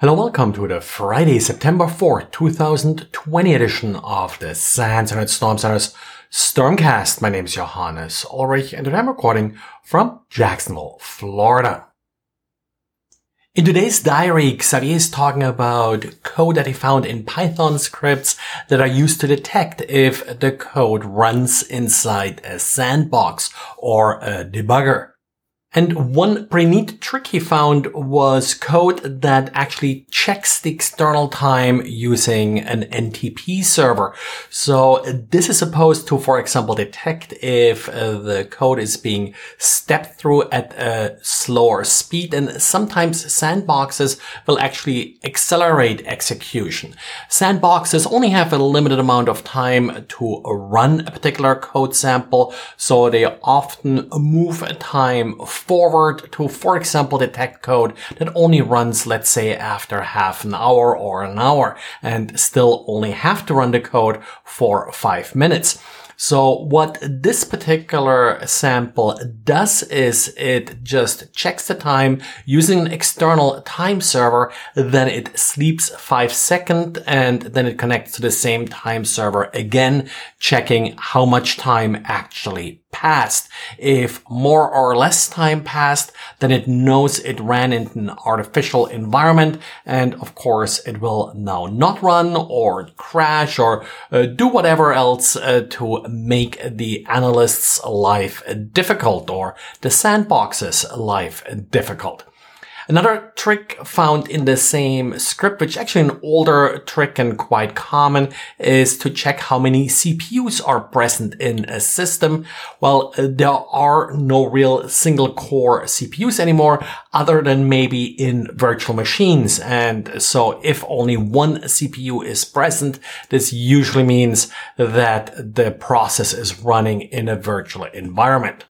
Hello, welcome to the Friday, September 4th, 2020 edition of the SANS Internet Storm Center's Stormcast. My name is Johannes Ulrich and today I'm recording from Jacksonville, Florida. In today's diary, Xavier is talking about code that he found in Python scripts that are used to detect if the code runs inside a sandbox or a debugger. And one pretty neat trick he found was code that actually checks the external time using an NTP server. So this is supposed to, for example, detect if uh, the code is being stepped through at a slower speed. And sometimes sandboxes will actually accelerate execution. Sandboxes only have a limited amount of time to run a particular code sample. So they often move a time forward to, for example, the detect code that only runs, let's say, after half an hour or an hour and still only have to run the code for five minutes. So what this particular sample does is it just checks the time using an external time server, then it sleeps five seconds and then it connects to the same time server again, checking how much time actually passed. If more or less time passed, then it knows it ran in an artificial environment. And of course, it will now not run or crash or uh, do whatever else uh, to make the analyst's life difficult or the sandbox's life difficult. Another trick found in the same script, which actually an older trick and quite common, is to check how many CPUs are present in a system. Well, there are no real single core CPUs anymore, other than maybe in virtual machines. And so if only one CPU is present, this usually means that the process is running in a virtual environment.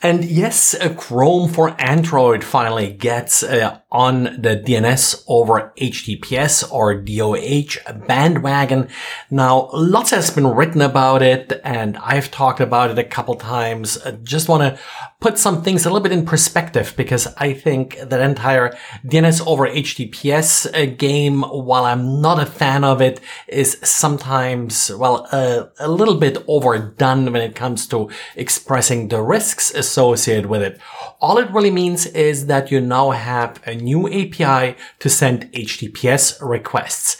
And yes, Chrome for Android finally gets uh, on the DNS over HTTPS or DOH bandwagon. Now, lots has been written about it and I've talked about it a couple times. I just want to put some things a little bit in perspective because I think that entire DNS over HTTPS uh, game, while I'm not a fan of it, is sometimes, well, a little bit overdone when it comes to expressing the risks associated with it. All it really means is that you now have a new API to send HTTPS requests.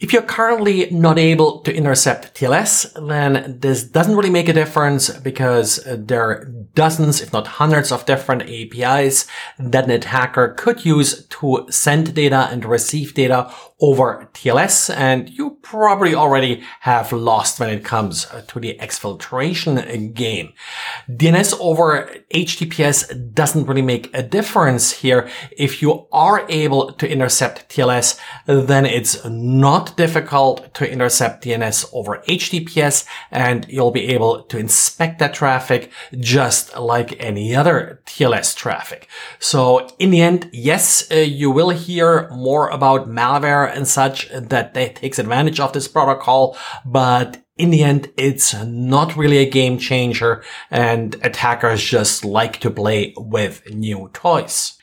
If you're currently not able to intercept TLS, then this doesn't really make a difference because there are dozens, if not hundreds of different APIs that an attacker could use to send data and receive data over TLS. And you probably already have lost when it comes to the exfiltration game. DNS over HTTPS doesn't really make a difference here. If you are able to intercept TLS, then it's not difficult to intercept DNS over HTTPS and you'll be able to inspect that traffic just like any other TLS traffic. So in the end, yes, uh, you will hear more about malware and such that they takes advantage of this protocol, but in the end, it's not really a game changer and attackers just like to play with new toys.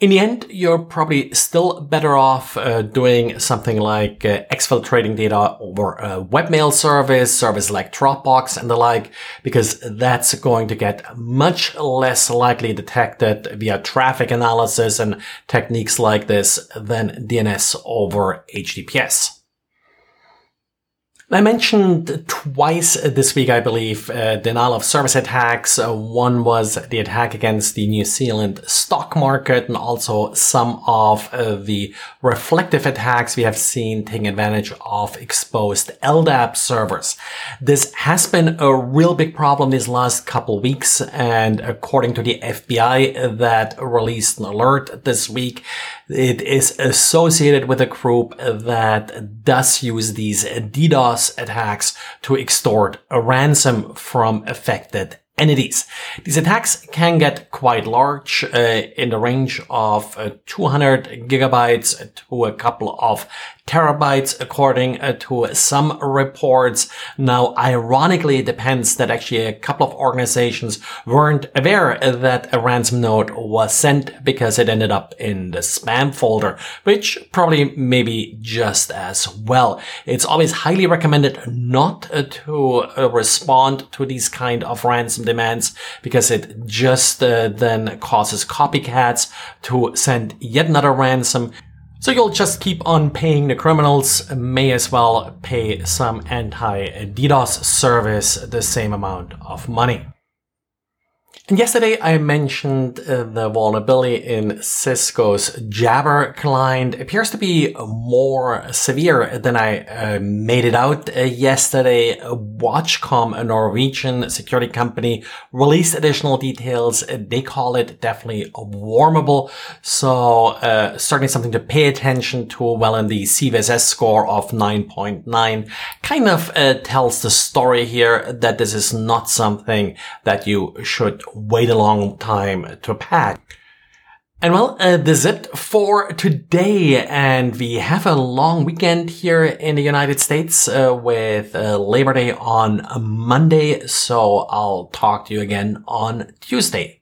In the end, you're probably still better off uh, doing something like uh, exfiltrating data over a webmail service, service like Dropbox and the like, because that's going to get much less likely detected via traffic analysis and techniques like this than DNS over HTTPS. I mentioned twice this week, I believe, uh, denial of service attacks. Uh, one was the attack against the New Zealand stock market and also some of uh, the reflective attacks we have seen taking advantage of exposed LDAP servers. This has been a real big problem these last couple weeks. And according to the FBI that released an alert this week, it is associated with a group that does use these DDoS attacks to extort a ransom from affected entities. These attacks can get quite large uh, in the range of uh, 200 gigabytes to a couple of terabytes according uh, to some reports. Now, ironically, it depends that actually a couple of organizations weren't aware that a ransom note was sent because it ended up in the spam folder, which probably maybe just as well. It's always highly recommended not to uh, respond to these kind of ransom demands because it just uh, then causes copycats to send yet another ransom. So you'll just keep on paying the criminals, may as well pay some anti-DDoS service the same amount of money. And yesterday I mentioned uh, the vulnerability in Cisco's Jabber client it appears to be more severe than I uh, made it out uh, yesterday. Watchcom, a Norwegian security company, released additional details. They call it definitely wormable. So uh, certainly something to pay attention to. Well, in the CVSS score of 9.9 kind of tells the story here that this is not something that you should wait a long time to pack. And well, uh, that's it for today. And we have a long weekend here in the United States uh, with uh, Labor Day on Monday. So I'll talk to you again on Tuesday.